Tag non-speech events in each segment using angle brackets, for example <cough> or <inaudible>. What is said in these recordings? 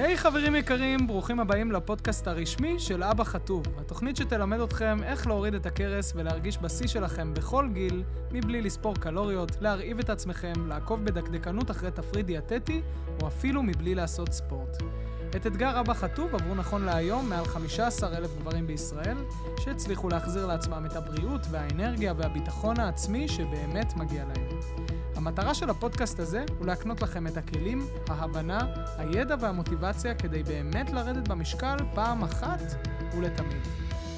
היי hey, חברים יקרים, ברוכים הבאים לפודקאסט הרשמי של אבא חטוב. התוכנית שתלמד אתכם איך להוריד את הכרס ולהרגיש בשיא שלכם בכל גיל, מבלי לספור קלוריות, להרעיב את עצמכם, לעקוב בדקדקנות אחרי תפריט דיאטטי, או אפילו מבלי לעשות ספורט. את אתגר אבא חטוב עברו נכון להיום מעל 15 אלף גברים בישראל, שהצליחו להחזיר לעצמם את הבריאות והאנרגיה והביטחון העצמי שבאמת מגיע להם. המטרה של הפודקאסט הזה הוא להקנות לכם את הכלים, ההבנה, הידע והמוטיבציה כדי באמת לרדת במשקל פעם אחת ולתמיד.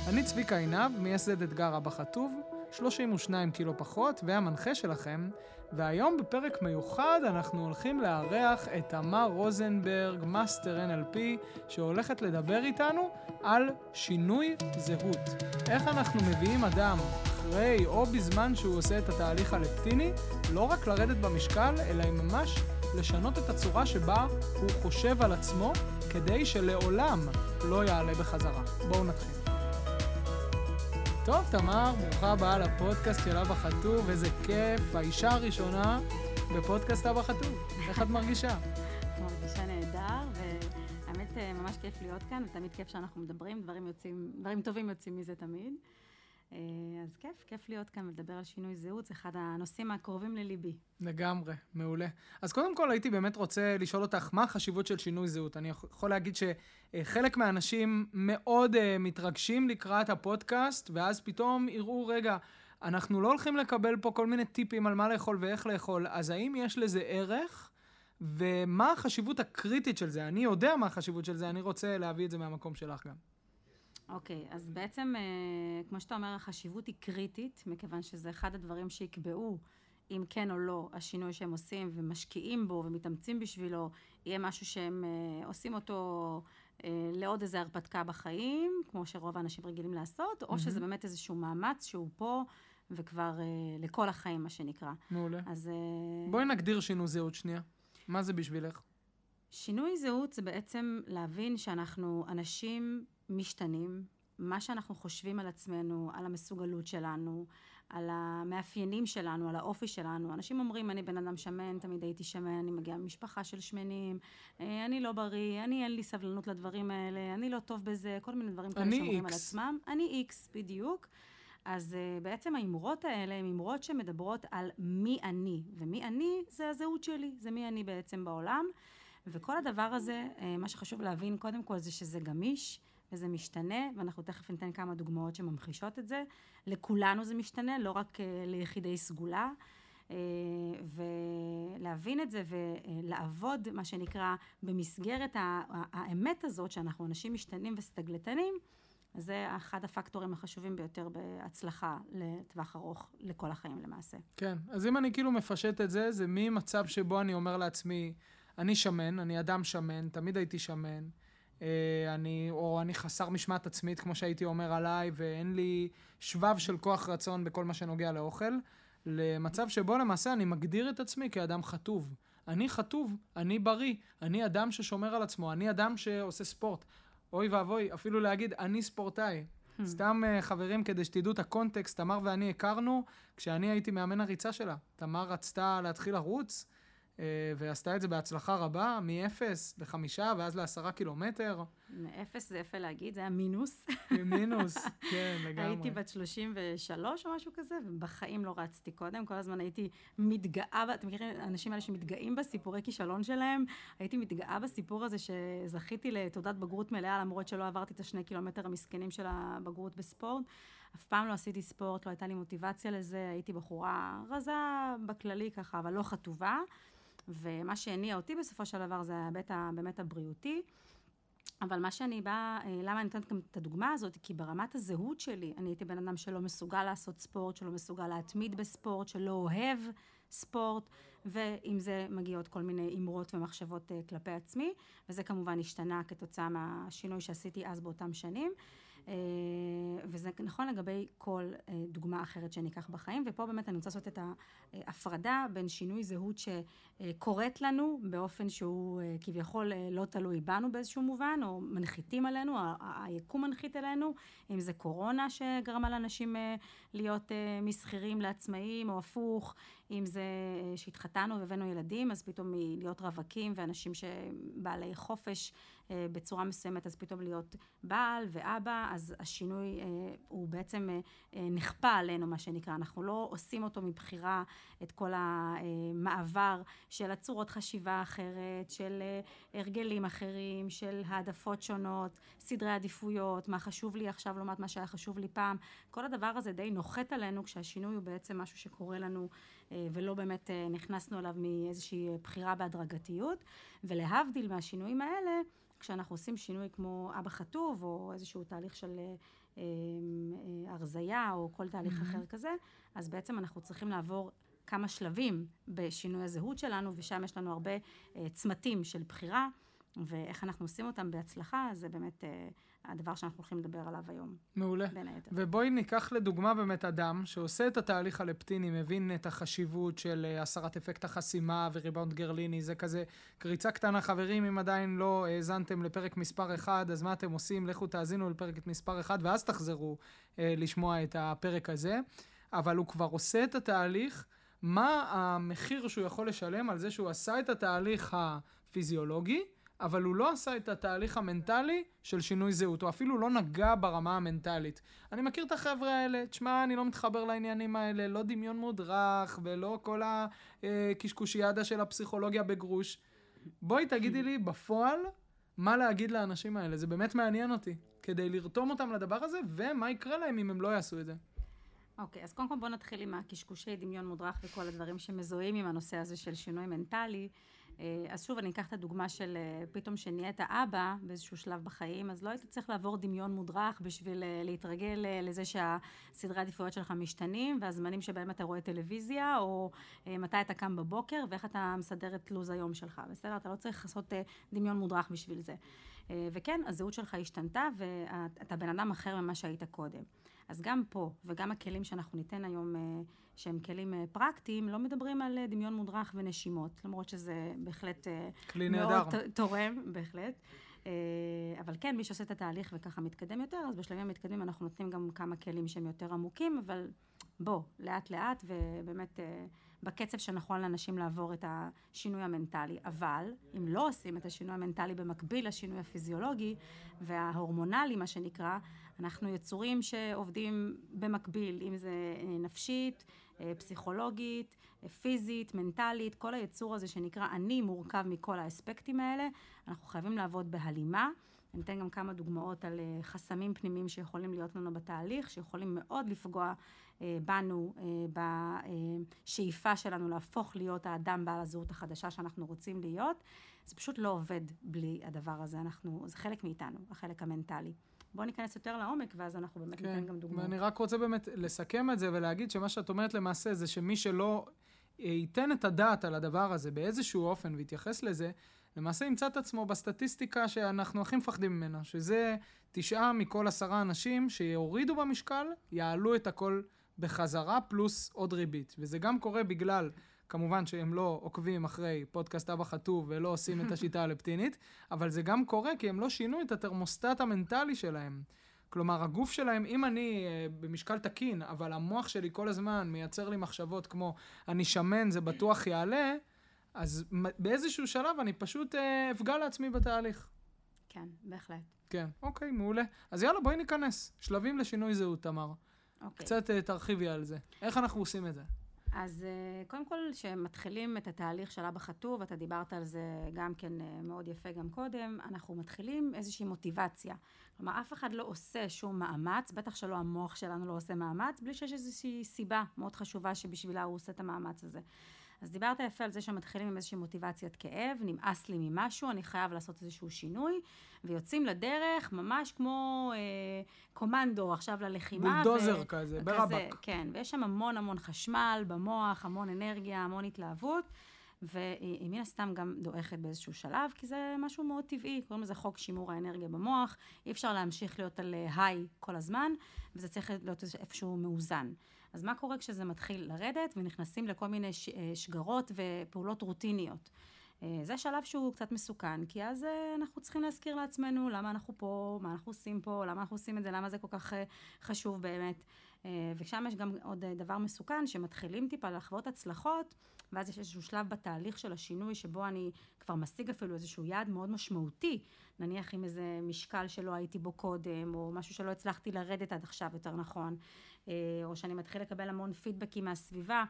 אני צביקה עינב, מייסד אתגר אבא חטוב, 32 קילו פחות, והמנחה שלכם, והיום בפרק מיוחד אנחנו הולכים לארח את תמר רוזנברג, מאסטר NLP, שהולכת לדבר איתנו על שינוי זהות. איך אנחנו מביאים אדם אחרי או בזמן שהוא עושה את התהליך הלפטיני, לא רק לרדת במשקל, אלא ממש לשנות את הצורה שבה הוא חושב על עצמו, כדי שלעולם לא יעלה בחזרה. בואו נתחיל. טוב, תמר, ברוכה הבאה לפודקאסט של אבא חטוב, איזה כיף, האישה הראשונה בפודקאסט אבא חטוב. איך את מרגישה? <laughs> מרגישה נהדר, והאמת, אה, ממש כיף להיות כאן, ותמיד כיף שאנחנו מדברים, דברים, יוצאים, דברים טובים יוצאים מזה תמיד. אה, אז כיף, כיף להיות כאן ולדבר על שינוי זהות, זה אחד הנושאים הקרובים לליבי. לגמרי, מעולה. אז קודם כל הייתי באמת רוצה לשאול אותך, מה החשיבות של שינוי זהות? אני יכול להגיד שחלק מהאנשים מאוד uh, מתרגשים לקראת הפודקאסט, ואז פתאום יראו, רגע, אנחנו לא הולכים לקבל פה כל מיני טיפים על מה לאכול ואיך לאכול, אז האם יש לזה ערך? ומה החשיבות הקריטית של זה? אני יודע מה החשיבות של זה, אני רוצה להביא את זה מהמקום שלך גם. אוקיי, okay, אז בעצם, uh, כמו שאתה אומר, החשיבות היא קריטית, מכיוון שזה אחד הדברים שיקבעו אם כן או לא השינוי שהם עושים ומשקיעים בו ומתאמצים בשבילו, יהיה משהו שהם uh, עושים אותו uh, לעוד איזה הרפתקה בחיים, כמו שרוב האנשים רגילים לעשות, או mm-hmm. שזה באמת איזשהו מאמץ שהוא פה וכבר uh, לכל החיים, מה שנקרא. מעולה. אז... Uh, בואי נגדיר שינוי זהות שנייה. מה זה בשבילך? שינוי זהות זה בעצם להבין שאנחנו אנשים משתנים, מה שאנחנו חושבים על עצמנו, על המסוגלות שלנו, על המאפיינים שלנו, על האופי שלנו. אנשים אומרים, אני בן אדם שמן, תמיד הייתי שמן, אני מגיעה ממשפחה של שמנים, אה, אני לא בריא, אני אין לי סבלנות לדברים האלה, אני לא טוב בזה, כל מיני דברים כאלה שאומרים על עצמם. אני איקס, בדיוק. אז uh, בעצם האמרות האלה הן אמרות שמדברות על מי אני, ומי אני זה הזהות שלי, זה מי אני בעצם בעולם. וכל הדבר הזה, uh, מה שחשוב להבין קודם כל זה שזה גמיש. וזה משתנה, ואנחנו תכף ניתן כמה דוגמאות שממחישות את זה. לכולנו זה משתנה, לא רק uh, ליחידי סגולה. Uh, ולהבין את זה ולעבוד, מה שנקרא, במסגרת האמת הזאת, שאנחנו אנשים משתנים וסטגלטנים, זה אחד הפקטורים החשובים ביותר בהצלחה לטווח ארוך, לכל החיים למעשה. כן, אז אם אני כאילו מפשט את זה, זה ממצב שבו אני אומר לעצמי, אני שמן, אני אדם שמן, תמיד הייתי שמן, אה, אני, או אני חסר משמעת עצמית, כמו שהייתי אומר עליי, ואין לי שבב של כוח רצון בכל מה שנוגע לאוכל, למצב שבו למעשה אני מגדיר את עצמי כאדם חטוב. אני חטוב, אני בריא, אני אדם ששומר על עצמו, אני אדם שעושה ספורט. אוי ואבוי, אפילו להגיד, אני ספורטאי. Hmm. סתם uh, חברים, כדי שתדעו את הקונטקסט, תמר ואני הכרנו כשאני הייתי מאמן הריצה שלה. תמר רצתה להתחיל לרוץ, ועשתה את זה בהצלחה רבה, מ-0 ל-5 ואז ל-10 קילומטר. מ-0 זה יפה להגיד, זה היה מינוס. מינוס, <laughs> כן, לגמרי. הייתי בת 33 או משהו כזה, ובחיים לא רצתי קודם, כל הזמן הייתי מתגאה, אתם מכירים, האנשים האלה שמתגאים בסיפורי כישלון שלהם, הייתי מתגאה בסיפור הזה שזכיתי לתעודת בגרות מלאה, למרות שלא עברתי את השני קילומטר המסכנים של הבגרות בספורט. אף פעם לא עשיתי ספורט, לא הייתה לי מוטיבציה לזה, הייתי בחורה רזה בכללי ככה, אבל לא חטובה. ומה שהניע אותי בסופו של דבר זה ההיבט באמת הבריאותי. אבל מה שאני באה, אה, למה אני נותנת גם את הדוגמה הזאת? כי ברמת הזהות שלי, אני הייתי בן אדם שלא מסוגל לעשות ספורט, שלא מסוגל להתמיד בספורט, שלא אוהב ספורט, ועם זה מגיעות כל מיני אמרות ומחשבות אה, כלפי עצמי, וזה כמובן השתנה כתוצאה מהשינוי שעשיתי אז באותם שנים. אה, וזה נכון לגבי כל אה, דוגמה אחרת שאני אקח בחיים, ופה באמת אני רוצה לעשות את ההפרדה בין שינוי זהות שקורית לנו באופן שהוא אה, כביכול לא תלוי בנו באיזשהו מובן, או מנחיתים עלינו, היקום מנחית עלינו, אם זה קורונה שגרמה לאנשים להיות משכירים לעצמאים, או הפוך, אם זה אה, שהתחתנו והבאנו ילדים, אז פתאום מלהיות רווקים ואנשים שבעלי חופש אה, בצורה מסוימת, אז פתאום להיות בעל ואבא, אז השינוי אה, הוא בעצם נכפה עלינו, מה שנקרא. אנחנו לא עושים אותו מבחירה, את כל המעבר של הצורות חשיבה אחרת, של הרגלים אחרים, של העדפות שונות, סדרי עדיפויות, מה חשוב לי עכשיו לעומת מה שהיה חשוב לי פעם. כל הדבר הזה די נוחת עלינו כשהשינוי הוא בעצם משהו שקורה לנו ולא באמת אה, נכנסנו אליו מאיזושהי בחירה בהדרגתיות. ולהבדיל מהשינויים האלה, כשאנחנו עושים שינוי כמו אבא חטוב, או איזשהו תהליך של אה, הרזייה, או כל תהליך mm-hmm. אחר כזה, אז בעצם אנחנו צריכים לעבור כמה שלבים בשינוי הזהות שלנו, ושם יש לנו הרבה צמתים של בחירה, ואיך אנחנו עושים אותם בהצלחה, זה באמת הדבר שאנחנו הולכים לדבר עליו היום. מעולה. בין היתר. ובואי ניקח לדוגמה באמת אדם שעושה את התהליך הלפטיני, מבין את החשיבות של אה, הסרת אפקט החסימה וריבאונד גרליני, זה כזה קריצה קטנה. חברים, אם עדיין לא האזנתם לפרק מספר 1, אז מה אתם עושים? לכו תאזינו לפרק מספר 1 ואז תחזרו אה, לשמוע את הפרק הזה. אבל הוא כבר עושה את התהליך. מה המחיר שהוא יכול לשלם על זה שהוא עשה את התהליך הפיזיולוגי, אבל הוא לא עשה את התהליך המנטלי של שינוי זהות, הוא אפילו לא נגע ברמה המנטלית. אני מכיר את החבר'ה האלה, תשמע, אני לא מתחבר לעניינים האלה, לא דמיון מודרך, ולא כל הקשקושיאדה של הפסיכולוגיה בגרוש. בואי תגידי לי בפועל מה להגיד לאנשים האלה, זה באמת מעניין אותי, כדי לרתום אותם לדבר הזה, ומה יקרה להם אם הם לא יעשו את זה. אוקיי, okay, אז קודם כל בואו נתחיל עם הקשקושי דמיון מודרך וכל הדברים שמזוהים עם הנושא הזה של שינוי מנטלי. אה, אז שוב, אני אקח את הדוגמה של אה, פתאום שנהיית אבא באיזשהו שלב בחיים, אז לא היית צריך לעבור דמיון מודרך בשביל אה, להתרגל לזה שהסדרי העדיפויות שלך משתנים, והזמנים שבהם אתה רואה טלוויזיה, או מתי אתה קם בבוקר, ואיך אתה מסדר את לו"ז היום שלך, בסדר? אתה לא צריך לעשות דמיון מודרך בשביל זה. וכן, הזהות שלך השתנתה, ואתה בן אדם אחר ממה שהיית קודם. אז גם פה, וגם הכלים שאנחנו ניתן היום, אה, שהם כלים אה, פרקטיים, לא מדברים על אה, דמיון מודרך ונשימות, למרות שזה בהחלט כלי מאוד תורם, בהחלט. אבל כן, מי שעושה את התהליך וככה מתקדם יותר, אז בשלבים המתקדמים אנחנו נותנים גם כמה כלים שהם יותר עמוקים, אבל בוא, לאט לאט, ובאמת בקצב שנכון לאנשים לעבור את השינוי המנטלי. אבל, אם לא עושים את השינוי המנטלי במקביל לשינוי הפיזיולוגי וההורמונלי, מה שנקרא, אנחנו יצורים שעובדים במקביל, אם זה אה, נפשית, אה, פסיכולוגית, אה, פיזית, מנטלית, כל היצור הזה שנקרא אני מורכב מכל האספקטים האלה, אנחנו חייבים לעבוד בהלימה. אני אתן גם כמה דוגמאות על חסמים פנימיים שיכולים להיות לנו בתהליך, שיכולים מאוד לפגוע בנו, בשאיפה שלנו להפוך להיות האדם בעל הזהות החדשה שאנחנו רוצים להיות. זה פשוט לא עובד בלי הדבר הזה, אנחנו, זה חלק מאיתנו, החלק המנטלי. בואו ניכנס יותר לעומק, ואז אנחנו באמת כן. ניתן גם דוגמאות. ואני רק רוצה באמת לסכם את זה ולהגיד שמה שאת אומרת למעשה זה שמי שלא אה, ייתן את הדעת על הדבר הזה באיזשהו אופן ויתייחס לזה, למעשה ימצא את עצמו בסטטיסטיקה שאנחנו הכי מפחדים ממנה, שזה תשעה מכל עשרה אנשים שיורידו במשקל, יעלו את הכל בחזרה פלוס עוד ריבית. וזה גם קורה בגלל כמובן שהם לא עוקבים אחרי פודקאסט אבא חטוב ולא עושים את השיטה <laughs> הלפטינית, אבל זה גם קורה כי הם לא שינו את התרמוסטט המנטלי שלהם. כלומר, הגוף שלהם, אם אני אה, במשקל תקין, אבל המוח שלי כל הזמן מייצר לי מחשבות כמו, אני שמן, זה בטוח יעלה, אז באיזשהו שלב אני פשוט אה, אפגע לעצמי בתהליך. כן, בהחלט. כן, אוקיי, מעולה. אז יאללה, בואי ניכנס. שלבים לשינוי זהות, תמר. אוקיי. קצת אה, תרחיבי על זה. איך אנחנו עושים את זה? אז אה, קודם כל, כשמתחילים את התהליך של אבא חטוב, אתה דיברת על זה גם כן אה, מאוד יפה גם קודם, אנחנו מתחילים איזושהי מוטיבציה. כלומר, אף אחד לא עושה שום מאמץ, בטח שלא המוח שלנו לא עושה מאמץ, בלי שיש איזושהי סיבה מאוד חשובה שבשבילה הוא עושה את המאמץ הזה. אז דיברת יפה על זה שמתחילים עם איזושהי מוטיבציית כאב, נמאס לי ממשהו, אני חייב לעשות איזשהו שינוי, ויוצאים לדרך ממש כמו אה, קומנדו עכשיו ללחימה. בולדוזר ו- כזה, ברבק. כן, ויש שם המון המון חשמל במוח, המון אנרגיה, המון התלהבות. והיא מן הסתם גם דועכת באיזשהו שלב, כי זה משהו מאוד טבעי, קוראים לזה חוק שימור האנרגיה במוח, אי אפשר להמשיך להיות על היי כל הזמן, וזה צריך להיות איפשהו מאוזן. אז מה קורה כשזה מתחיל לרדת ונכנסים לכל מיני אה, שגרות ופעולות רוטיניות? אה, זה שלב שהוא קצת מסוכן, כי אז אה, אנחנו צריכים להזכיר לעצמנו למה אנחנו פה, מה אנחנו עושים פה, למה אנחנו עושים את זה, למה זה כל כך אה, חשוב באמת. ושם יש גם עוד דבר מסוכן, שמתחילים טיפה לחוות הצלחות, ואז יש איזשהו שלב בתהליך של השינוי, שבו אני כבר משיג אפילו איזשהו יעד מאוד משמעותי, נניח עם איזה משקל שלא הייתי בו קודם, או משהו שלא הצלחתי לרדת עד עכשיו יותר נכון, או שאני מתחיל לקבל המון פידבקים מהסביבה.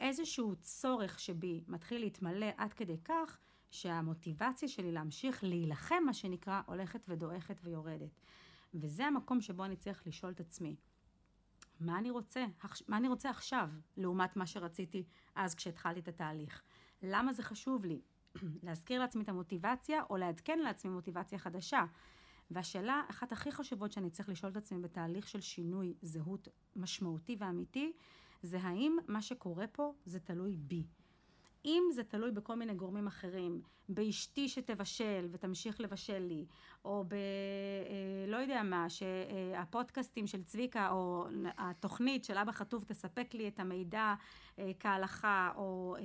איזשהו צורך שבי מתחיל להתמלא עד כדי כך שהמוטיבציה שלי להמשיך להילחם, מה שנקרא, הולכת ודועכת ויורדת. וזה המקום שבו אני צריך לשאול את עצמי, מה אני רוצה? מה אני רוצה עכשיו, לעומת מה שרציתי אז כשהתחלתי את התהליך? למה זה חשוב לי? <clears throat> להזכיר לעצמי את המוטיבציה, או לעדכן לעצמי מוטיבציה חדשה. והשאלה, אחת הכי חשובות שאני צריך לשאול את עצמי בתהליך של שינוי זהות משמעותי ואמיתי, זה האם מה שקורה פה זה תלוי בי. אם זה תלוי בכל מיני גורמים אחרים, באשתי שתבשל ותמשיך לבשל לי, או ב... אה, לא יודע מה, שהפודקאסטים של צביקה, או התוכנית של אבא חטוב תספק לי את המידע אה, כהלכה, או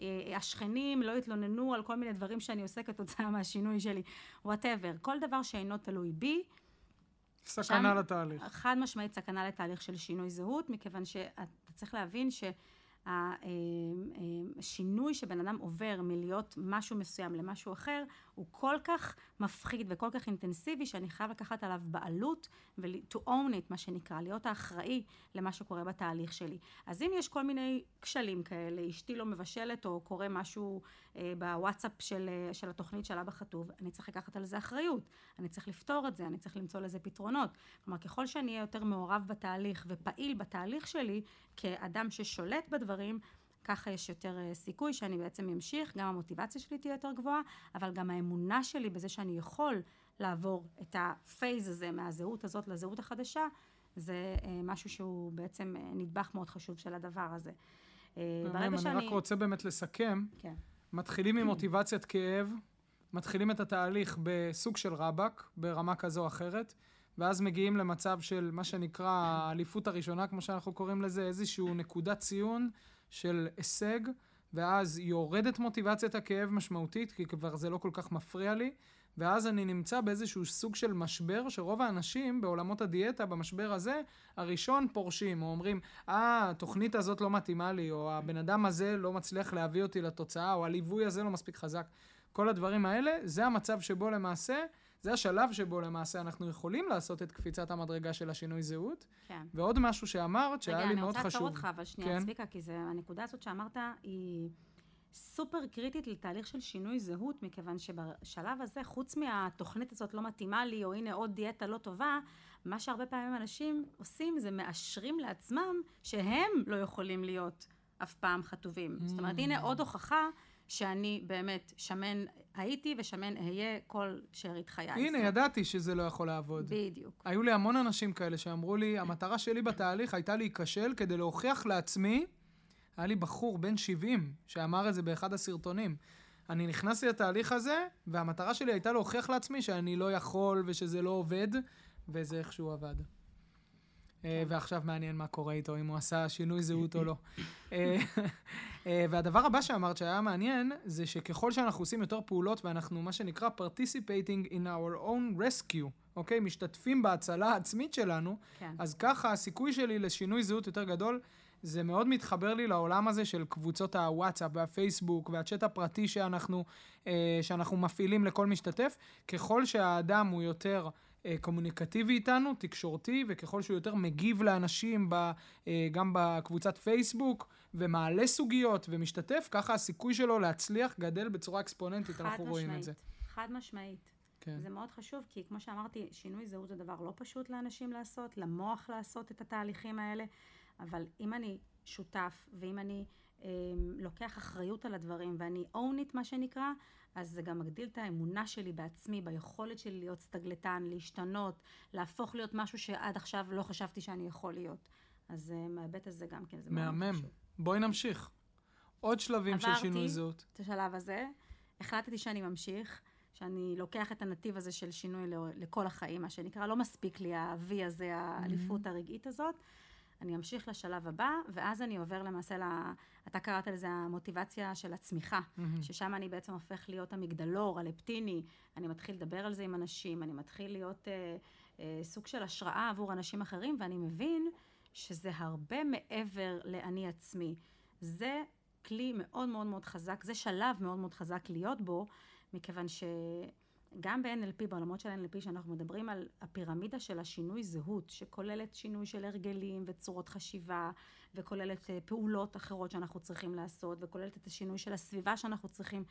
אה, השכנים לא יתלוננו על כל מיני דברים שאני עושה <laughs> כתוצאה מהשינוי שלי, וואטאבר. כל דבר שאינו תלוי בי, סכנה שם, לתהליך. חד משמעית סכנה לתהליך של שינוי זהות, מכיוון שאתה צריך להבין ש... השינוי שבן אדם עובר מלהיות משהו מסוים למשהו אחר, הוא כל כך מפחיד וכל כך אינטנסיבי, שאני חייב לקחת עליו בעלות ו-to own it, מה שנקרא, להיות האחראי למה שקורה בתהליך שלי. אז אם יש כל מיני כשלים כאלה, אשתי לא מבשלת או קורה משהו אה, בוואטסאפ של, אה, של התוכנית של אבא חטוב, אני צריך לקחת על זה אחריות, אני צריך לפתור את זה, אני צריך למצוא לזה פתרונות. כלומר, ככל שאני אהיה יותר מעורב בתהליך ופעיל בתהליך שלי, כאדם ששולט בדברים, ככה יש יותר אה, סיכוי שאני בעצם אמשיך, גם המוטיבציה שלי תהיה יותר גבוהה, אבל גם האמונה שלי בזה שאני יכול לעבור את הפייז הזה מהזהות הזאת לזהות החדשה, זה אה, משהו שהוא בעצם אה, נדבך מאוד חשוב של הדבר הזה. ברגע שאני... אני רק רוצה באמת לסכם. כן. מתחילים ממוטיבציית כאב, מתחילים את התהליך בסוג של רבאק, ברמה כזו או אחרת, ואז מגיעים למצב של מה שנקרא האליפות הראשונה, כמו שאנחנו קוראים לזה, איזושהי נקודת ציון של הישג, ואז יורדת מוטיבציית הכאב משמעותית, כי כבר זה לא כל כך מפריע לי, ואז אני נמצא באיזשהו סוג של משבר, שרוב האנשים בעולמות הדיאטה, במשבר הזה, הראשון פורשים, או אומרים, אה, התוכנית הזאת לא מתאימה לי, או הבן אדם הזה לא מצליח להביא אותי לתוצאה, או הליווי הזה לא מספיק חזק. כל הדברים האלה, זה המצב שבו למעשה זה השלב שבו למעשה אנחנו יכולים לעשות את קפיצת המדרגה של השינוי זהות. כן. ועוד משהו שאמרת, שהיה לי מאוד חשוב. רגע, אני רוצה לעצור אותך, אבל שנייה, כן? צביקה, כי זה, הנקודה הזאת שאמרת היא סופר קריטית לתהליך של שינוי זהות, מכיוון שבשלב הזה, חוץ מהתוכנית הזאת לא מתאימה לי, או הנה עוד דיאטה לא טובה, מה שהרבה פעמים אנשים עושים זה מאשרים לעצמם שהם לא יכולים להיות אף פעם חטובים. Mm. זאת אומרת, הנה עוד הוכחה שאני באמת שמן הייתי ושמן אהיה כל שארית חיי. הנה, ידעתי שזה לא יכול לעבוד. בדיוק. היו לי המון אנשים כאלה שאמרו לי, המטרה שלי בתהליך הייתה להיכשל כדי להוכיח לעצמי, היה לי בחור בן 70 שאמר את זה באחד הסרטונים. אני נכנסתי לתהליך הזה, והמטרה שלי הייתה להוכיח לעצמי שאני לא יכול ושזה לא עובד, וזה איכשהו עבד. אה, כן. ועכשיו מעניין מה קורה איתו, אם הוא עשה שינוי זהות או לא. אה, אה, והדבר הבא שאמרת שהיה מעניין, זה שככל שאנחנו עושים יותר פעולות ואנחנו מה שנקרא participating in our own rescue, אוקיי? משתתפים בהצלה העצמית שלנו, כן. אז ככה הסיכוי שלי לשינוי זהות יותר גדול. זה מאוד מתחבר לי לעולם הזה של קבוצות הוואטסאפ והפייסבוק והצ'אט הפרטי שאנחנו, שאנחנו מפעילים לכל משתתף. ככל שהאדם הוא יותר אה, קומוניקטיבי איתנו, תקשורתי, וככל שהוא יותר מגיב לאנשים ב, אה, גם בקבוצת פייסבוק, ומעלה סוגיות ומשתתף, ככה הסיכוי שלו להצליח גדל בצורה אקספוננטית, אנחנו משמעית, רואים את זה. חד משמעית. כן. זה מאוד חשוב, כי כמו שאמרתי, שינוי זהות זה דבר לא פשוט לאנשים לעשות, למוח לעשות את התהליכים האלה, אבל אם אני שותף, ואם אני אה, לוקח אחריות על הדברים, ואני own it, מה שנקרא, אז זה גם מגדיל את האמונה שלי בעצמי, ביכולת שלי להיות סטגלטן, להשתנות, להפוך להיות משהו שעד עכשיו לא חשבתי שאני יכול להיות. אז uh, מההיבט הזה גם כן, זה מאוד חשוב. מהמם. בואי נמשיך. עוד שלבים של שינוי זהות. עברתי את השלב הזה, החלטתי שאני ממשיך, שאני לוקח את הנתיב הזה של שינוי לכל החיים, מה שנקרא, לא מספיק לי ה-V הזה, האליפות. הרגעית הזאת. אני אמשיך לשלב הבא, ואז אני עובר למעשה ל... אתה קראת לזה המוטיבציה של הצמיחה, Mm-hmm. ששם אני בעצם הופך להיות המגדלור, הלפטיני, אני מתחיל לדבר על זה עם אנשים, אני מתחיל להיות אה, אה, סוג של השראה עבור אנשים אחרים, ואני מבין שזה הרבה מעבר לאני עצמי. זה כלי מאוד מאוד מאוד חזק, זה שלב מאוד מאוד חזק להיות בו, מכיוון שגם ב-NLP, בעולמות של NLP, שאנחנו מדברים על הפירמידה של השינוי זהות, שכוללת שינוי של הרגלים וצורות חשיבה, וכוללת אה, פעולות אחרות שאנחנו צריכים לעשות, וכוללת את השינוי של הסביבה שאנחנו צריכים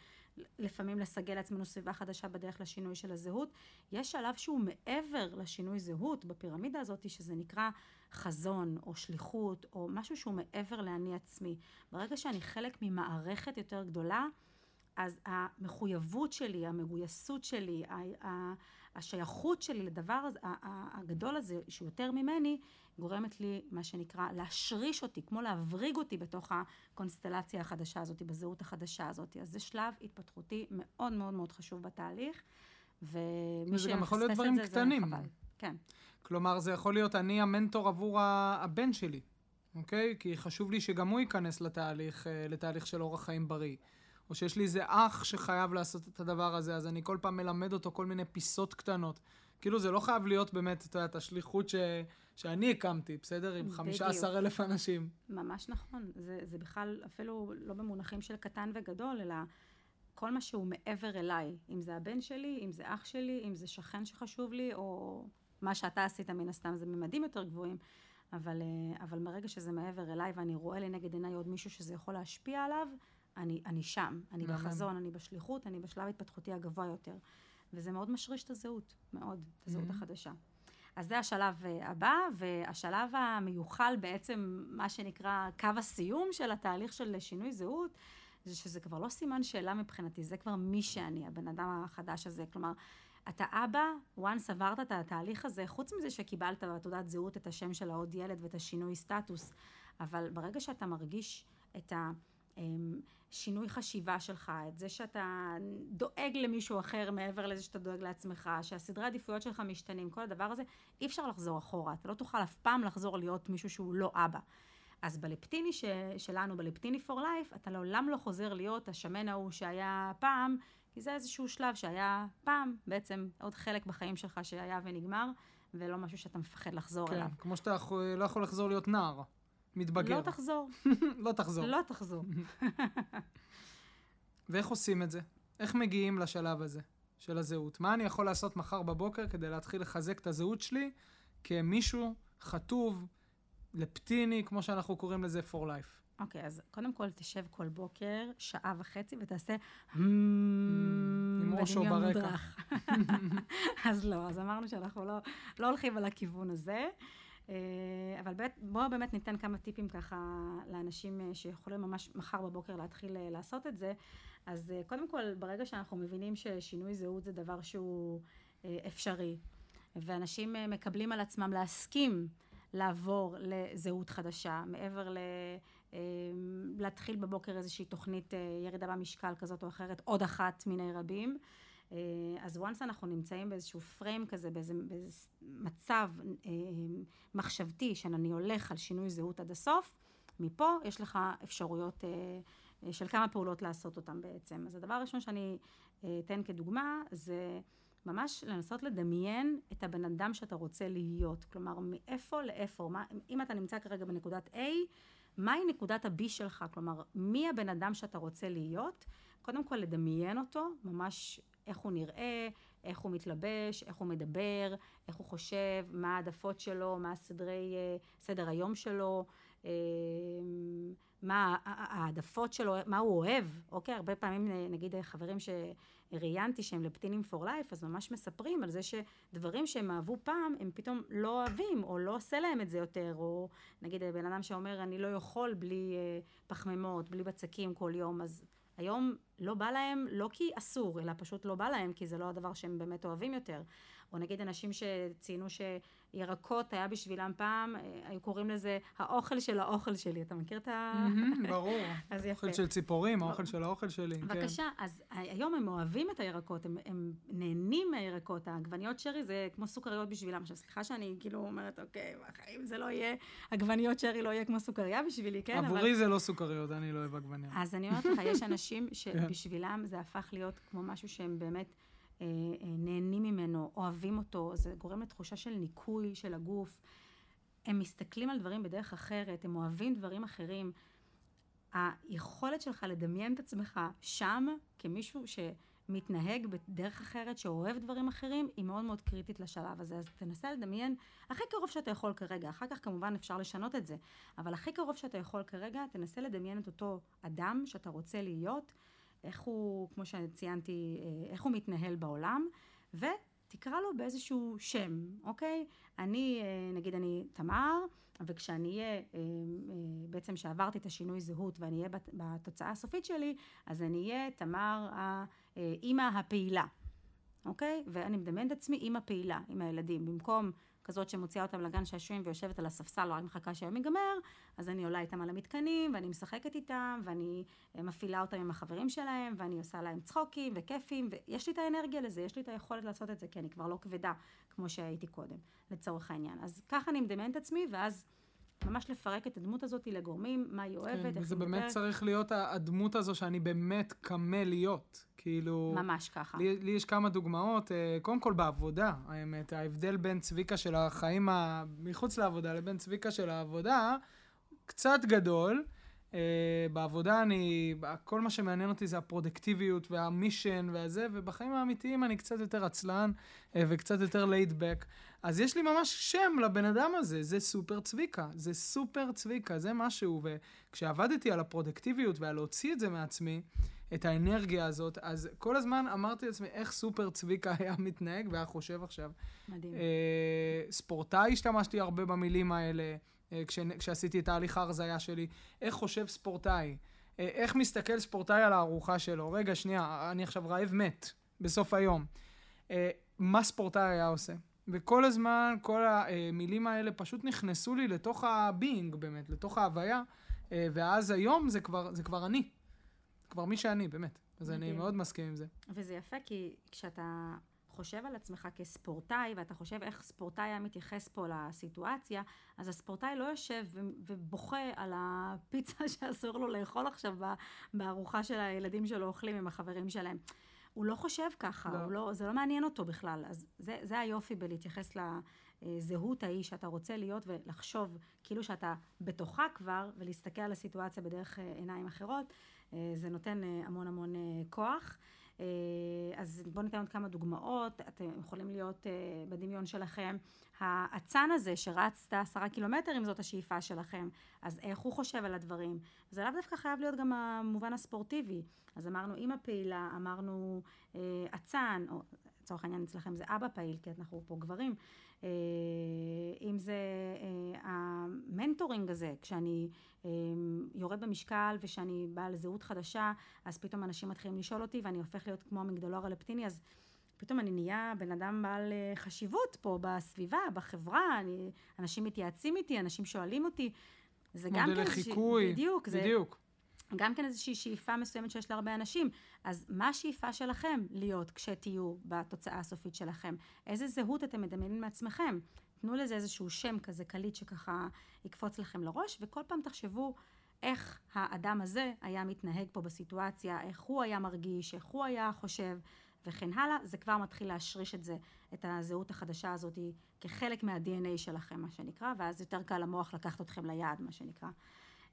לפעמים לסגל לעצמנו סביבה חדשה בדרך לשינוי של הזהות. יש שלב שהוא מעבר לשינוי זהות בפירמידה הזאת, שזה נקרא חזון, או שליחות, או משהו שהוא מעבר לאני עצמי. ברגע שאני חלק ממערכת יותר גדולה, אז המחויבות שלי, המגויסות שלי, השייכות שלי לדבר הגדול הזה, שהוא יותר ממני, גורמת לי, מה שנקרא, להשריש אותי, כמו להבריג אותי בתוך הקונסטלציה החדשה הזאת, בזהות החדשה הזאת. אז זה שלב התפתחותי מאוד מאוד מאוד חשוב בתהליך, ומי זה גם יכול להיות דברים זה, קטנים. זה חבל. כן. כלומר, זה יכול להיות אני המנטור עבור הבן שלי, אוקיי? כי חשוב לי שגם הוא ייכנס לתהליך, אה, לתהליך של אורח חיים בריא. או שיש לי איזה אח שחייב לעשות את הדבר הזה, אז אני כל פעם מלמד אותו כל מיני פיסות קטנות. כאילו זה לא חייב להיות באמת, את יודעת, השליחות ש... שאני הקמתי, בסדר? עם 15 אלף אנשים. ממש נכון. זה, זה בכלל אפילו לא במונחים של קטן וגדול, אלא כל מה שהוא מעבר אליי. אם זה הבן שלי, אם זה אח שלי, אם זה שכן שחשוב לי, או מה שאתה עשית מן הסתם, זה ממדים יותר גבוהים. אבל, אה, אבל מרגע שזה מעבר אליי ואני רואה לנגד עיניי עוד מישהו שזה יכול להשפיע עליו, אני, אני שם, אני בחזון, אני בשליחות, אני בשלב ההתפתחותי הגבוה יותר. וזה מאוד משריש את הזהות, מאוד, את הזהות. החדשה. אז זה השלב אה, הבא, והשלב המיוחל בעצם, מה שנקרא קו הסיום של התהליך של שינוי זהות, זה שזה כבר לא סימן שאלה מבחינתי, זה כבר מי שאני, הבן אדם החדש הזה. כלומר, אתה אבא, once עברת את התהליך הזה, חוץ מזה שקיבלת בתעודת זהות את השם של העוד ילד ואת השינוי סטטוס, אבל ברגע שאתה מרגיש את ה... אמ, שינוי חשיבה שלך, את זה שאתה דואג למישהו אחר מעבר לזה שאתה דואג לעצמך, שהסדרי עדיפויות שלך משתנים, כל הדבר הזה, אי אפשר לחזור אחורה. אתה לא תוכל אף פעם לחזור להיות מישהו שהוא לא אבא. אז בלפטיני ש, שלנו, בלפטיני for life, אתה לעולם לא חוזר להיות השמן ההוא שהיה פעם, כי זה איזשהו שלב שהיה פעם, בעצם עוד חלק בחיים שלך שהיה ונגמר, ולא משהו שאתה מפחד לחזור כן, אליו. כן, כמו שאתה לא יכול לחזור להיות נער. מתבגר. <laughs> לא תחזור. לא תחזור. לא <laughs> תחזור. ואיך עושים את זה? איך מגיעים לשלב הזה של הזהות? מה אני יכול לעשות מחר בבוקר כדי להתחיל לחזק את הזהות שלי כמישהו חטוב, לפטיני, כמו שאנחנו קוראים לזה, for life? אוקיי, okay, אז קודם כל תשב כל בוקר, שעה וחצי, ותעשה עם ראשו ברקע. <laughs> אז לא, אז אמרנו שאנחנו לא, לא הולכים על הכיוון הזה. אה, אבל בואו באמת ניתן כמה טיפים ככה לאנשים אה, שיכולים ממש מחר בבוקר להתחיל אה, לעשות את זה. אז קודם כל, ברגע שאנחנו מבינים ששינוי זהות זה דבר שהוא אפשרי, ואנשים מקבלים על עצמם להסכים לעבור לזהות חדשה, מעבר ל... להתחיל בבוקר איזושהי תוכנית ירידה במשקל כזאת או אחרת, עוד אחת מיני רבים. אה, אז once אנחנו נמצאים באיזשהו פריים כזה, באיזה, באיזה מצב אה, מחשבתי שאני הולך על שינוי זהות עד הסוף, מפה יש לך אפשרויות אה, של כמה פעולות לעשות אותן בעצם. אז הדבר הראשון שאני אתן כדוגמה זה ממש לנסות לדמיין את הבן אדם שאתה רוצה להיות. כלומר, מאיפה לאיפה, מה, אם אתה נמצא כרגע בנקודת A, מהי נקודת ה-B שלך? כלומר, מי הבן אדם שאתה רוצה להיות? קודם כל לדמיין אותו, ממש איך הוא נראה, איך הוא מתלבש, איך הוא מדבר, איך הוא חושב, מה העדפות שלו, מה הסדרי, אה, סדר היום שלו, אה, מה העדפות שלו, מה הוא אוהב, אוקיי? הרבה פעמים אה, נגיד חברים שראיינתי שהם לפטינים פור לייף, אז ממש מספרים על זה שדברים שהם אהבו פעם, הם פתאום לא אוהבים, או לא עושה להם את זה יותר, או נגיד בן אדם שאומר אני לא יכול בלי פחמימות, בלי בצקים כל יום, אז היום לא בא להם, לא כי אסור, אלא פשוט לא בא להם, כי זה לא הדבר שהם באמת אוהבים יותר. או נגיד אנשים שציינו שיש ירקות היה בשבילם פעם, אה, היו קוראים לזה האוכל של האוכל שלי. אתה מכיר את ה... <laughs> ברור. אז יפה. אוכל של ציפורים, האוכל של האוכל שלי. כן. בבקשה, אז היום הם אוהבים את הירקות, הם, הם נהנים מהירקות. העגבניות שרי זה כמו סוכריות בשבילם. עכשיו, סליחה שאני כאילו אומרת, אוקיי, בחיים זה לא יהיה, עגבניות שרי לא יהיה כמו סוכריה בשבילי, כן? אבל... עבורי זה לא סוכריות, אני לא אוהב עגבניות. אז אני אומרת לך, יש אנשים <laughs> כן. שבשבילם זה הפך להיות כמו משהו שהם באמת נהנים ממנו, אוהבים אותו, זה גורם לתחושה של ניקוי של הגוף. הם מסתכלים על דברים בדרך אחרת, הם אוהבים דברים אחרים. היכולת שלך לדמיין את עצמך שם כמישהו שמתנהג בדרך אחרת, שאוהב דברים אחרים, היא מאוד מאוד קריטית לשלב הזה. אז תנסה לדמיין הכי קרוב שאתה יכול כרגע. אחר כך כמובן אפשר לשנות את זה, אבל הכי קרוב שאתה יכול כרגע, תנסה לדמיין את אותו אדם שאתה רוצה להיות, איך הוא, כמו שציינתי, אה, איך הוא מתנהל בעולם, ותקרא לו באיזשהו שם, אוקיי? אני, אה, נגיד אני תמר, וכשאני אהיה, אה, בעצם שעברתי את השינוי זהות ואני אהיה בת- בתוצאה הסופית שלי, אז אני אהיה תמר האימא הפעילה, אוקיי? ואני מדמיינת עצמי אימא פעילה עם הילדים. במקום כזאת שמוציאה אותם לגן שעשועים ויושבת על הספסל ורק מחכה שהיום ייגמר, אז אני עולה איתם על המתקנים, ואני משחקת איתם, ואני אה, מפעילה אותם עם החברים שלהם, ואני עושה להם צחוקים וכיפים, ויש לי את האנרגיה לזה, יש לי את היכולת לעשות את זה, כי אני כבר לא כבדה כמו שהייתי קודם, לצורך העניין. אז ככה אני מדמיינת עצמי, ואז ממש לפרק את הדמות הזאת לגורמים, מה היא אוהבת, כן, איך וזה היא באמת מדברת, צריך להיות הדמות הזו שאני באמת קמה להיות. כאילו... ממש ככה. לי, לי יש כמה דוגמאות, אה, קודם כל בעבודה, האמת, ההבדל בין צביקה של החיים ה... מחוץ לעבודה לבין צביקה של העבודה, קצת גדול. אה, בעבודה אני, כל מה שמעניין אותי זה הפרודקטיביות והמישן והזה, ובחיים האמיתיים אני קצת יותר עצלן אה, וקצת יותר ליידבק. אז יש לי ממש שם לבן אדם הזה, זה סופר צביקה, זה סופר צביקה, זה משהו. וכשעבדתי על הפרודקטיביות ועל להוציא את זה מעצמי, את האנרגיה הזאת, אז כל הזמן אמרתי לעצמי איך סופר צביקה היה מתנהג והיה חושב עכשיו. מדהים. אה, ספורטאי השתמשתי הרבה במילים האלה, אה, כש, כשעשיתי את תהליך ההרזייה שלי. איך חושב ספורטאי? אה, איך מסתכל ספורטאי על הארוחה שלו? רגע, שנייה, אני עכשיו רעב מת בסוף היום. אה, מה ספורטאי היה עושה? וכל הזמן, כל המילים האלה פשוט נכנסו לי לתוך ה being באמת, לתוך ההוויה, אה, ואז היום זה כבר, זה כבר אני. כבר מי שאני, באמת. אז אני מדהים. מאוד מסכים עם זה. וזה יפה, כי כשאתה חושב על עצמך כספורטאי, ואתה חושב איך ספורטאי היה מתייחס פה לסיטואציה, אז הספורטאי לא יושב ו- ובוכה על הפיצה <laughs> שאסור לו לאכול עכשיו בארוחה של הילדים שלו אוכלים עם החברים שלהם. הוא לא חושב ככה, לא. לא, זה לא מעניין אותו בכלל. אז זה, זה היופי בלהתייחס לזהות ההיא שאתה רוצה להיות ולחשוב כאילו שאתה בתוכה כבר, ולהסתכל על הסיטואציה בדרך אה, עיניים אחרות. אה, זה נותן אה, המון המון כוח. אה, אז בואו ניתן עוד כמה דוגמאות. אתם יכולים להיות אה, בדמיון שלכם. האצן הזה שרצת עשרה קילומטר, אם זאת השאיפה שלכם, אז איך הוא חושב על הדברים? זה לאו דווקא חייב להיות גם המובן הספורטיבי. אז אמרנו אימא פעילה, אמרנו אה, אצן, או לצורך העניין אצלכם זה אבא פעיל, כי אנחנו פה גברים. אה, אם זה אה, המנטורינג הזה, כשאני אה, יורד במשקל ושאני באה לזהות חדשה, אז פתאום אנשים מתחילים לשאול אותי ואני הופך להיות כמו המגדלור הלפטיני, אז פתאום אני נהיה בן אדם בעל חשיבות פה בסביבה, בחברה, אני, אנשים מתייעצים איתי, אנשים שואלים אותי. זה גם מודל כן איזושהי- לחיקוי. בדיוק, זה בדיוק. גם כן איזושהי שאיפה מסוימת שיש להרבה אנשים. אז מה השאיפה שלכם להיות כשתהיו בתוצאה הסופית שלכם? איזה זהות אתם מדמיינים מעצמכם? תנו לזה איזשהו שם כזה קליט שככה יקפוץ לכם לראש, וכל פעם תחשבו איך האדם הזה היה מתנהג פה בסיטואציה, איך הוא היה מרגיש, איך הוא היה חושב, וכן הלאה. זה כבר מתחיל להשריש את זה, את הזהות החדשה הזאת, כחלק מה-DNA שלכם, מה שנקרא, ואז יותר קל למוח לקחת אתכם ליעד, מה שנקרא.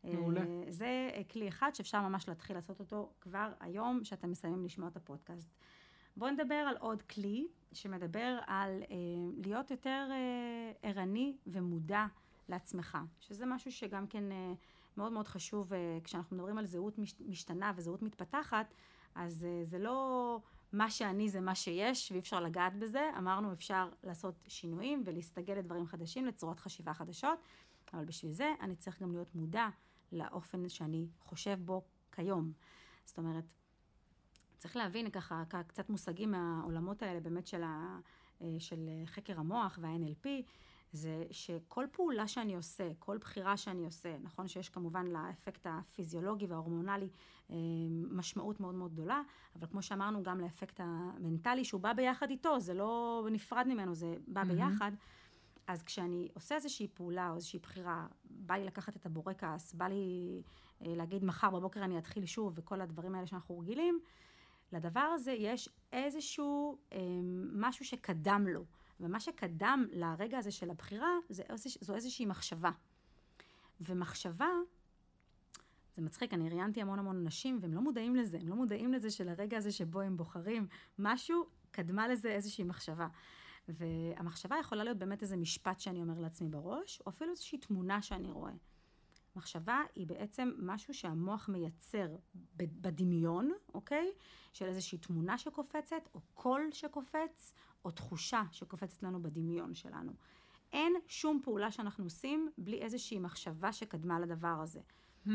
מעולה. אה, זה אה, כלי אחד שאפשר ממש להתחיל לעשות אותו כבר היום, שאתם מסיימים לשמוע את הפודקאסט. בואו נדבר על עוד כלי שמדבר על אה, להיות יותר אה, ערני ומודע לעצמך, שזה משהו שגם כן אה, מאוד מאוד חשוב אה, כשאנחנו מדברים על זהות מש, משתנה וזהות מתפתחת, אז אה, זה לא מה שאני זה מה שיש ואי אפשר לגעת בזה, אמרנו אפשר לעשות שינויים ולהסתגל לדברים חדשים, לצורות חשיבה חדשות, אבל בשביל זה אני צריך גם להיות מודע לאופן שאני חושב בו כיום. זאת אומרת, צריך להבין ככה קצת מושגים מהעולמות האלה באמת של, ה, אה, של חקר המוח וה-NLP. זה שכל פעולה שאני עושה, כל בחירה שאני עושה, נכון שיש כמובן לאפקט הפיזיולוגי וההורמונלי אה, משמעות מאוד מאוד גדולה, אבל כמו שאמרנו גם לאפקט המנטלי שהוא בא ביחד איתו, זה לא נפרד ממנו, זה בא mm-hmm. ביחד. אז כשאני עושה איזושהי פעולה או איזושהי בחירה, בא לי לקחת את הבורקס, בא לי אה, להגיד מחר בבוקר אני אתחיל שוב וכל הדברים האלה שאנחנו רגילים, לדבר הזה יש איזשהו אה, משהו שקדם לו. ומה שקדם לרגע הזה של הבחירה, זה, זו איזושהי מחשבה. ומחשבה, זה מצחיק, אני ראיינתי המון המון אנשים, והם לא מודעים לזה, הם לא מודעים לזה של הרגע הזה שבו הם בוחרים משהו, קדמה לזה איזושהי מחשבה. והמחשבה יכולה להיות באמת איזה משפט שאני אומר לעצמי בראש, או אפילו איזושהי תמונה שאני רואה. מחשבה היא בעצם משהו שהמוח מייצר בדמיון, אוקיי? של איזושהי תמונה שקופצת, או קול שקופץ, או תחושה שקופצת לנו בדמיון שלנו. אין שום פעולה שאנחנו עושים בלי איזושהי מחשבה שקדמה לדבר הזה. <laughs>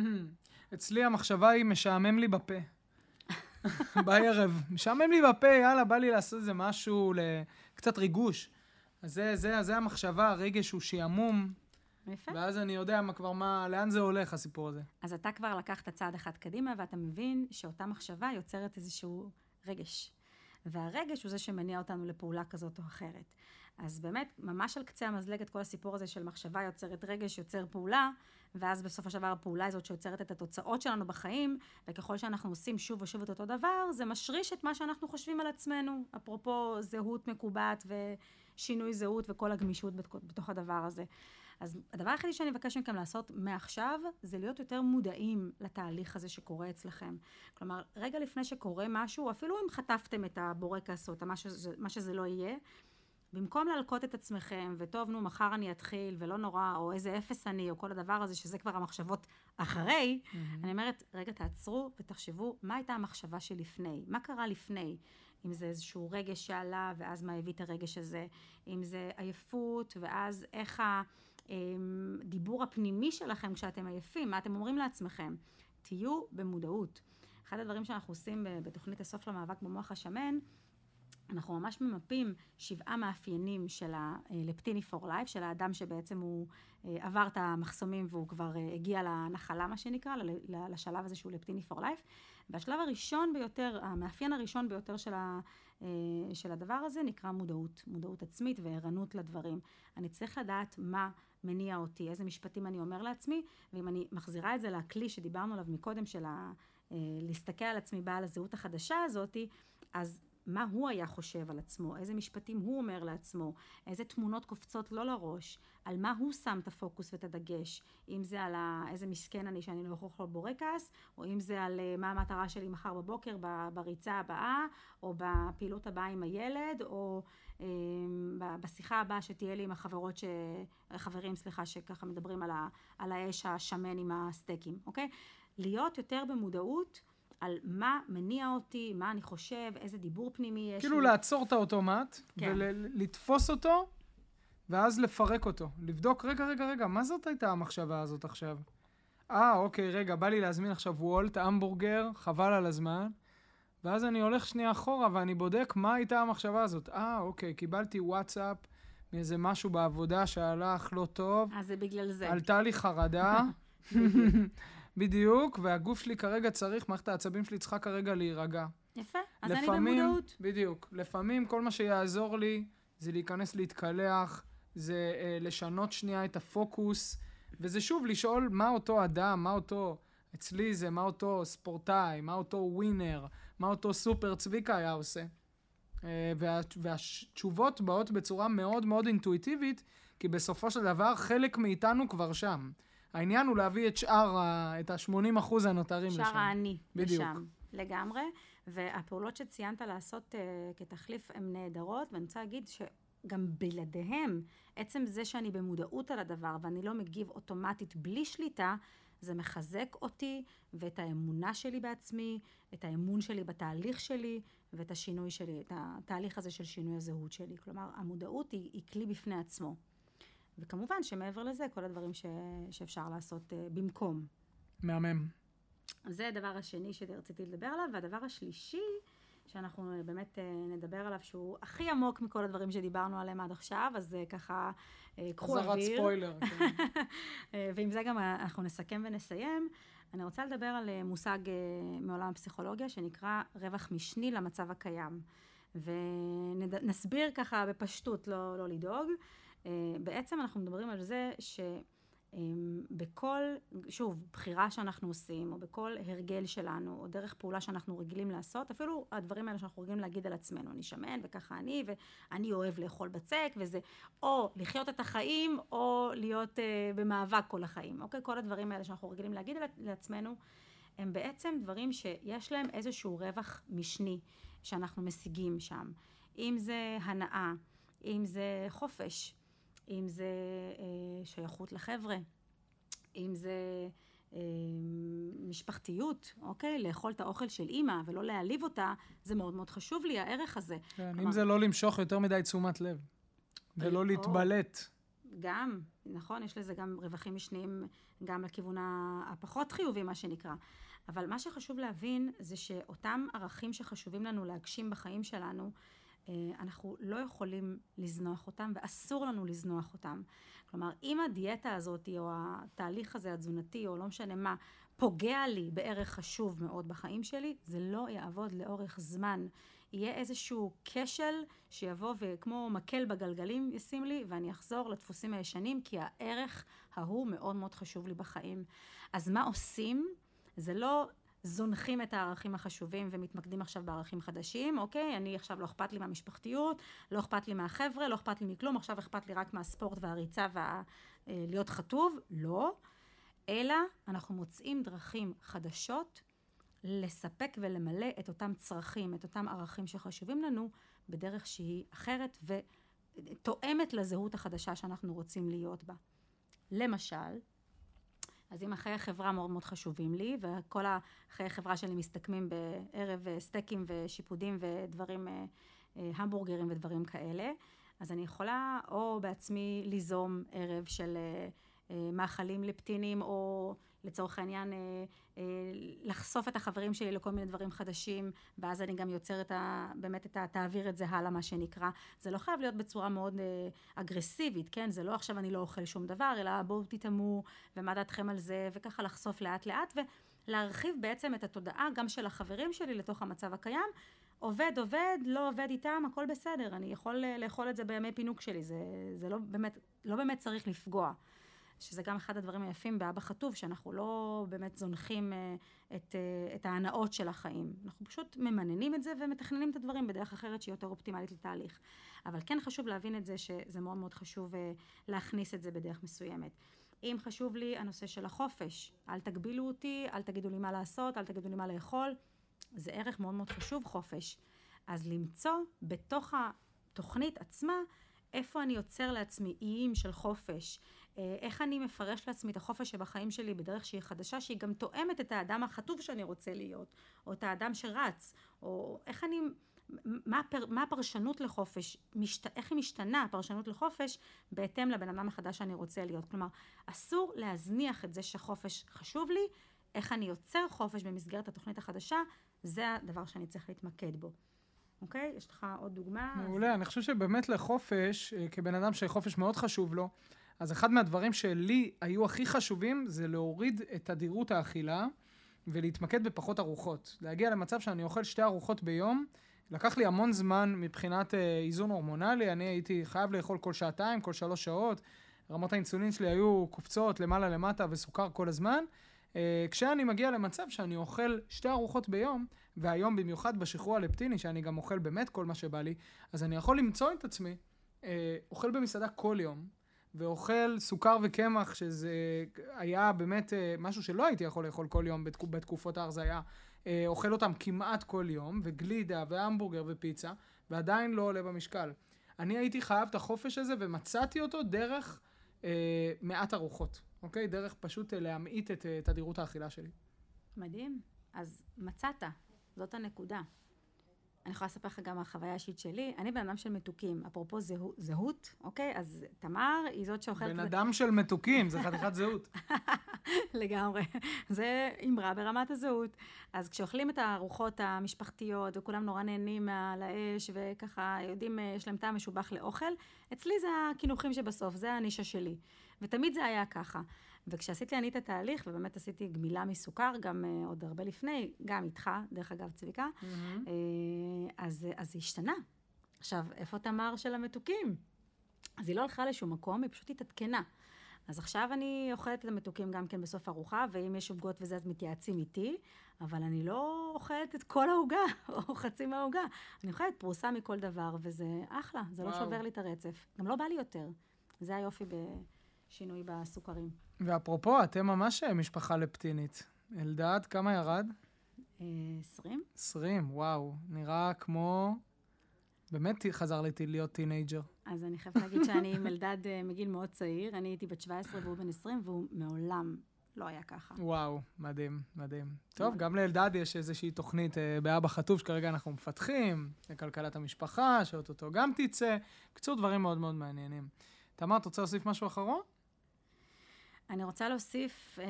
אצלי המחשבה היא משעמם לי בפה. בערב. משעמם לי בפה, יאללה, בא לי לעשות איזה משהו, קצת ריגוש. אז זה, זה, זה המחשבה, הרגש הוא שעמום. יפה. ואז אני יודע מה כבר, מה, לאן זה הולך, הסיפור הזה. אז אתה כבר לקחת צעד אחד קדימה, ואתה מבין שאותה מחשבה יוצרת איזשהו רגש. והרגש הוא זה שמניע אותנו לפעולה כזאת או אחרת. אז באמת, ממש על קצה המזלג את כל הסיפור הזה של מחשבה יוצרת רגש, יוצר פעולה, ואז בסופו של דבר הפעולה הזאת שיוצרת את התוצאות שלנו בחיים, וככל שאנחנו עושים שוב ושוב את אותו דבר, זה משריש את מה שאנחנו חושבים על עצמנו. אפרופו זהות מקובעת ושינוי זהות וכל הגמישות בתוך הדבר הזה. אז הדבר היחידי שאני מבקש מכם לעשות מעכשיו, זה להיות יותר מודעים לתהליך הזה שקורה אצלכם. כלומר, רגע לפני שקורה משהו, אפילו אם חטפתם את הבורקס או את מה שזה, מה שזה לא יהיה, במקום להלקות את עצמכם, וטוב, נו, מחר אני אתחיל, ולא נורא, או איזה אפס אני, או כל הדבר הזה, שזה כבר המחשבות אחרי, mm-hmm. אני אומרת, רגע, תעצרו ותחשבו, מה הייתה המחשבה שלפני? מה קרה לפני? אם זה איזשהו רגש שעלה, ואז מה הביא את הרגש הזה? אם זה עייפות, ואז איך הדיבור הפנימי שלכם כשאתם עייפים, מה אתם אומרים לעצמכם? תהיו במודעות. אחד הדברים שאנחנו עושים בתוכנית הסוף למאבק במוח השמן, אנחנו ממש ממפים שבעה מאפיינים של הלפטיני פור לייף, של האדם שבעצם הוא אה, עבר את המחסומים והוא כבר אה, הגיע לנחלה, מה שנקרא, לשלב הזה שהוא לפטיני פור לייף. והשלב הראשון ביותר, המאפיין הראשון ביותר של, ה, אה, של הדבר הזה נקרא מודעות, מודעות עצמית וערנות לדברים. אני צריך לדעת מה מניע אותי, איזה משפטים אני אומר לעצמי, ואם אני מחזירה את זה לכלי שדיברנו עליו מקודם, של ה, להסתכל על עצמי בעל הזהות החדשה הזאתי, אז מה הוא היה חושב על עצמו, איזה משפטים הוא אומר לעצמו, איזה תמונות קופצות לו לראש, על מה הוא שם את הפוקוס ואת הדגש, אם זה על ה, איזה מסכן אני שאני לא יכול לאכול בורקס, או אם זה על אה, מה המטרה שלי מחר בבוקר בריצה הבאה, או בפעילות הבאה עם הילד, או אה, בשיחה הבאה שתהיה לי עם החברות, ש... חברים, סליחה, שככה מדברים על, ה, על האש השמן עם הסטייקים, אוקיי? להיות יותר במודעות. על מה מניע אותי, מה אני חושב, איזה דיבור פנימי יש כאילו לי. כאילו לעצור את האוטומט, כן. ולתפוס אותו, ואז לפרק אותו. לבדוק, רגע, רגע, רגע, מה זאת הייתה המחשבה הזאת עכשיו? אה, אוקיי, רגע, בא לי להזמין עכשיו וולט, המבורגר, חבל על הזמן. ואז אני הולך שנייה אחורה ואני בודק מה הייתה המחשבה הזאת. אה, אוקיי, קיבלתי וואטסאפ מאיזה משהו בעבודה שהלך לא טוב. אז זה בגלל זה. עלתה לי חרדה. <laughs> בדיוק, והגוף שלי כרגע צריך, מערכת העצבים שלי צריכה כרגע להירגע. יפה, אז לפעמים, אני במודעות. בדיוק. לפעמים כל מה שיעזור לי זה להיכנס להתקלח, זה אה, לשנות שנייה את הפוקוס, וזה שוב לשאול מה אותו אדם, מה אותו... אצלי זה מה אותו ספורטאי, מה אותו ווינר, מה אותו סופר צביקה היה עושה. אה, וה, והתשובות באות בצורה מאוד מאוד אינטואיטיבית, כי בסופו של דבר חלק מאיתנו כבר שם. העניין הוא להביא את שאר, ה... את ה-80 אחוז הנותרים לשם. שאר האני בדיוק. לשם, לגמרי. והפעולות שציינת לעשות uh, כתחליף הן נהדרות, ואני רוצה להגיד שגם בלעדיהם, עצם זה שאני במודעות על הדבר ואני לא מגיב אוטומטית בלי שליטה, זה מחזק אותי ואת האמונה שלי בעצמי, את האמון שלי בתהליך שלי ואת השינוי שלי, את התהליך הזה של שינוי הזהות שלי. כלומר, המודעות היא, היא כלי בפני עצמו. וכמובן שמעבר לזה, כל הדברים ש... שאפשר לעשות uh, במקום. מהמם. זה הדבר השני שרציתי לדבר עליו, והדבר השלישי, שאנחנו באמת נדבר עליו, שהוא הכי עמוק מכל הדברים שדיברנו עליהם עד עכשיו, אז ככה, קחו אוויר. חזרת ספוילר. כן. <laughs> ועם זה גם אנחנו נסכם ונסיים. אני רוצה לדבר על מושג מעולם הפסיכולוגיה שנקרא רווח משני למצב הקיים. ונסביר ככה בפשטות, לא, לא לדאוג. בעצם אנחנו מדברים על זה ש... אמ, בכל, שוב, בחירה שאנחנו עושים, או בכל הרגל שלנו, או דרך פעולה שאנחנו רגילים לעשות, אפילו הדברים האלה שאנחנו רגילים להגיד על עצמנו, אני שמן וככה אני, ואני אוהב לאכול בצק, וזה או לחיות את החיים, או להיות uh, במאבק כל החיים, אוקיי? כל הדברים האלה שאנחנו רגילים להגיד לעצמנו, הם בעצם דברים שיש להם איזשהו רווח משני שאנחנו משיגים שם. אם זה הנאה, אם זה חופש, אם זה אה, שייכות לחבר'ה, אם זה אה, משפחתיות, אוקיי? לאכול את האוכל של אימא ולא להעליב אותה, זה מאוד מאוד חשוב לי, הערך הזה. כן, כלומר, אם זה לא למשוך יותר מדי תשומת לב, ולא או, להתבלט. גם, נכון, יש לזה גם רווחים משניים, גם לכיוון הפחות חיובי, מה שנקרא. אבל מה שחשוב להבין זה שאותם ערכים שחשובים לנו להגשים בחיים שלנו, אה, אנחנו לא יכולים לזנוח אותם ואסור לנו לזנוח אותם. כלומר, אם הדיאטה הזאת או התהליך הזה התזונתי או לא משנה מה פוגע לי בערך חשוב מאוד בחיים שלי, זה לא יעבוד לאורך זמן. יהיה איזשהו כשל שיבוא וכמו מקל בגלגלים ישים לי ואני אחזור לדפוסים הישנים כי הערך ההוא מאוד מאוד חשוב לי בחיים. אז מה עושים? זה לא זונחים את הערכים החשובים ומתמקדים עכשיו בערכים חדשים, אוקיי? אני עכשיו לא אכפת לי מהמשפחתיות, לא אכפת לי מהחבר'ה, לא אכפת לי מכלום, עכשיו אכפת לי רק מהספורט והריצה ולהיות חטוב, לא. אלא אנחנו מוצאים דרכים חדשות לספק ולמלא את אותם צרכים, את אותם ערכים שחשובים לנו, בדרך שהיא אחרת ותואמת לזהות החדשה שאנחנו רוצים להיות בה. למשל, אז אם החיי חברה מאוד מאוד חשובים לי, וכל החיי חברה שלי מסתכמים בערב אה, סטייקים ושיפודים ודברים, אה, אה, המבורגרים ודברים כאלה, אז אני יכולה או בעצמי ליזום ערב של מאכלים לפטינים, או לצורך העניין אה, אה, לחשוף את החברים שלי לכל מיני דברים חדשים, ואז אני גם יוצרת ה, באמת את ה... תעביר את זה הלאה, מה שנקרא. זה לא חייב להיות בצורה מאוד אה, אגרסיבית, כן? זה לא עכשיו אני לא אוכל שום דבר, אלא בואו תטעמו, ומה דעתכם על זה, וככה לחשוף לאט לאט, ולהרחיב בעצם את התודעה גם של החברים שלי לתוך המצב הקיים. עובד, עובד, לא עובד איתם, הכל בסדר, אני יכול לאכול את זה בימי פינוק שלי, זה, זה לא באמת, לא באמת צריך לפגוע. שזה גם אחד הדברים היפים באבא חטוב, שאנחנו לא באמת זונחים אה, את, אה, את ההנאות של החיים. אנחנו פשוט ממננים את זה ומתכננים את הדברים בדרך אחרת שהיא יותר אופטימלית לתהליך. אבל כן חשוב להבין את זה שזה מאוד מאוד חשוב אה, להכניס את זה בדרך מסוימת. אם חשוב לי הנושא של החופש, אל תגבילו אותי, אל תגידו לי מה לעשות, אל תגידו לי מה לאכול, זה ערך מאוד מאוד חשוב חופש. אז למצוא בתוך התוכנית עצמה איפה אני יוצר לעצמי איים של חופש, איך אני מפרש לעצמי את החופש שבחיים שלי בדרך שהיא חדשה, שהיא גם תואמת את האדם החטוב שאני רוצה להיות, או את האדם שרץ, או איך אני, מה, הפר, מה הפרשנות לחופש, משת, איך היא משתנה הפרשנות לחופש בהתאם לבן אדם החדש שאני רוצה להיות. כלומר, אסור להזניח את זה שחופש חשוב לי, איך אני יוצר חופש במסגרת התוכנית החדשה, זה הדבר שאני צריך להתמקד בו. אוקיי? יש לך עוד דוגמה? מעולה, אז... אני חושב שבאמת לחופש, אה, כבן אדם שחופש מאוד חשוב לו, אז אחד מהדברים שלי היו הכי חשובים זה להוריד את תדירות האכילה ולהתמקד בפחות ארוחות. להגיע למצב שאני אוכל שתי ארוחות ביום. לקח לי המון זמן מבחינת אה, איזון הורמונלי, אני הייתי חייב לאכול כל שעתיים, כל שלוש שעות. רמות האינסולין שלי היו קופצות למעלה למטה וסוכר כל הזמן. אה, כשאני מגיע למצב שאני אוכל שתי ארוחות ביום, והיום במיוחד בשחרור הלפטיני, שאני גם אוכל באמת כל מה שבא לי, אז אני יכול למצוא את עצמי אה, אוכל במסעדה כל יום, ואוכל סוכר וקמח, שזה היה באמת אה, משהו שלא הייתי יכול לאכול כל יום בתקופ, בתקופות ההרזייה. אה, אוכל אותם כמעט כל יום, וגלידה והמבורגר ופיצה, ועדיין לא עולה במשקל. אני הייתי חייב את החופש הזה, ומצאתי אותו דרך אה, מעט ארוחות, אוקיי? דרך פשוט אה, להמעיט את תדירות האכילה שלי. מדהים. אז מצאת, זאת הנקודה. אני יכולה לספר לך גם החוויה האישית שלי. אני בן אדם של מתוקים. אפרופו זהו, זהות, אוקיי? אז תמר היא זאת שאוכלת... בן אדם של מתוקים, זה חתיכת זהות. <laughs> לגמרי. זה אמרה ברמת הזהות. אז כשאוכלים את הארוחות המשפחתיות, וכולם נורא נהנים על האש, וככה יודעים, יש להם טעם משובח לאוכל, אצלי זה הקינוחים שבסוף, זה הנישה שלי. ותמיד זה היה ככה. וכשעשיתי אני את התהליך, ובאמת עשיתי גמילה מסוכר, גם uh, עוד הרבה לפני, גם איתך, דרך אגב, צביקה, mm-hmm. uh, אז, אז זה השתנה. עכשיו, איפה תמר של המתוקים? אז היא לא הלכה לשום מקום, היא פשוט התעדכנה. אז עכשיו אני אוכלת את המתוקים גם כן בסוף ארוחה, ואם יש עוגות וזה, אז מתייעצים איתי, אבל אני לא אוכלת את כל העוגה, <laughs> או חצי מהעוגה. אני אוכלת פרוסה מכל דבר, וזה אחלה, זה לא וואו. לא שובר לי את הרצף. גם לא בא לי יותר. זה היופי בשינוי בסוכרים. ואפרופו, אתם ממש משפחה לפטינית. אלדד, כמה ירד? עשרים. עשרים, וואו. נראה כמו... באמת חזר לי להיות teenager. אז אני חייבת להגיד שאני עם אלדד אה, מגיל מאוד צעיר. אני הייתי בת 17 והוא בן 20, והוא מעולם לא היה ככה. וואו, מדהים, מדהים. טוב, גם לאלדד יש איזושהי תוכנית אה, באבא חטוב, שכרגע אנחנו מפתחים, לכלכלת המשפחה, שאו-טו-טו גם תצא. קיצור, דברים מאוד מאוד מעניינים. תמר, את רוצה להוסיף משהו אחרון? אני רוצה להוסיף אה,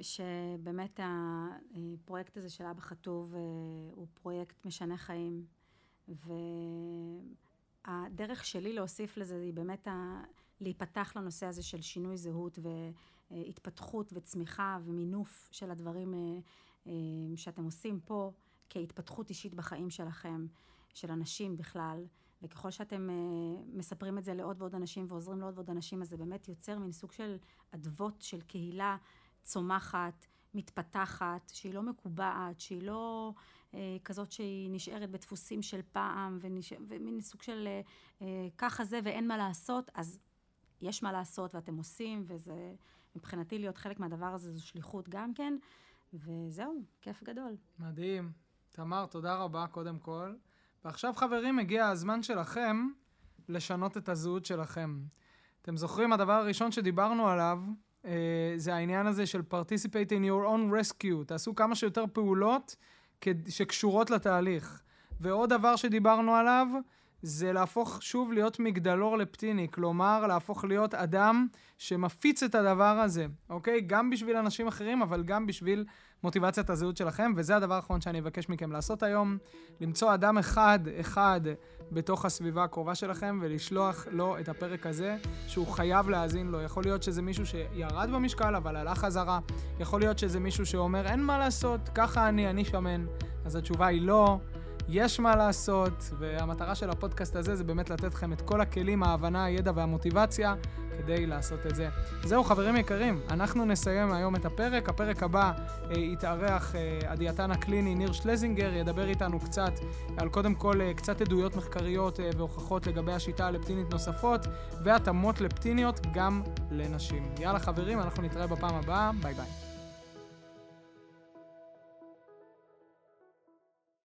שבאמת הפרויקט הזה של אבא חטוב אה, הוא פרויקט משנה חיים, והדרך שלי להוסיף לזה היא באמת ה... להיפתח לנושא הזה של שינוי זהות והתפתחות וצמיחה ומינוף של הדברים אה, אה, שאתם עושים פה כהתפתחות אישית בחיים שלכם, של אנשים בכלל. וככל שאתם uh, מספרים את זה לעוד ועוד אנשים ועוזרים לעוד ועוד אנשים, אז זה באמת יוצר מין סוג של אדוות של קהילה צומחת, מתפתחת, שהיא לא מקובעת, שהיא לא uh, כזאת שהיא נשארת בדפוסים של פעם, ונש... ומין סוג של uh, uh, ככה זה ואין מה לעשות, אז יש מה לעשות ואתם עושים, וזה מבחינתי להיות חלק מהדבר הזה זו שליחות גם כן, וזהו, כיף גדול. מדהים. תמר, תודה רבה קודם כל. ועכשיו חברים, הגיע הזמן שלכם לשנות את הזהות שלכם. אתם זוכרים, הדבר הראשון שדיברנו עליו, אה, זה העניין הזה של participate in your own rescue. תעשו כמה שיותר פעולות שקשורות לתהליך. ועוד דבר שדיברנו עליו, זה להפוך שוב להיות מגדלור לפטיני, כלומר להפוך להיות אדם שמפיץ את הדבר הזה, אוקיי? גם בשביל אנשים אחרים, אבל גם בשביל מוטיבציית הזהות שלכם, וזה הדבר האחרון שאני אבקש מכם לעשות היום, למצוא אדם אחד, אחד, בתוך הסביבה הקרובה שלכם, ולשלוח לו את הפרק הזה, שהוא חייב להאזין לו. יכול להיות שזה מישהו שירד במשקל, אבל הלך חזרה. יכול להיות שזה מישהו שאומר, אין מה לעשות, ככה אני, אני שמן. אז התשובה היא לא. יש מה לעשות, והמטרה של הפודקאסט הזה זה באמת לתת לכם את כל הכלים, ההבנה, הידע והמוטיבציה כדי לעשות את זה. זהו, חברים יקרים, אנחנו נסיים היום את הפרק. הפרק הבא אה, יתארח אה, הדיאטן הקליני ניר שלזינגר, ידבר איתנו קצת על קודם כל אה, קצת עדויות מחקריות אה, והוכחות לגבי השיטה הלפטינית נוספות, והתאמות לפטיניות גם לנשים. יאללה חברים, אנחנו נתראה בפעם הבאה, ביי ביי.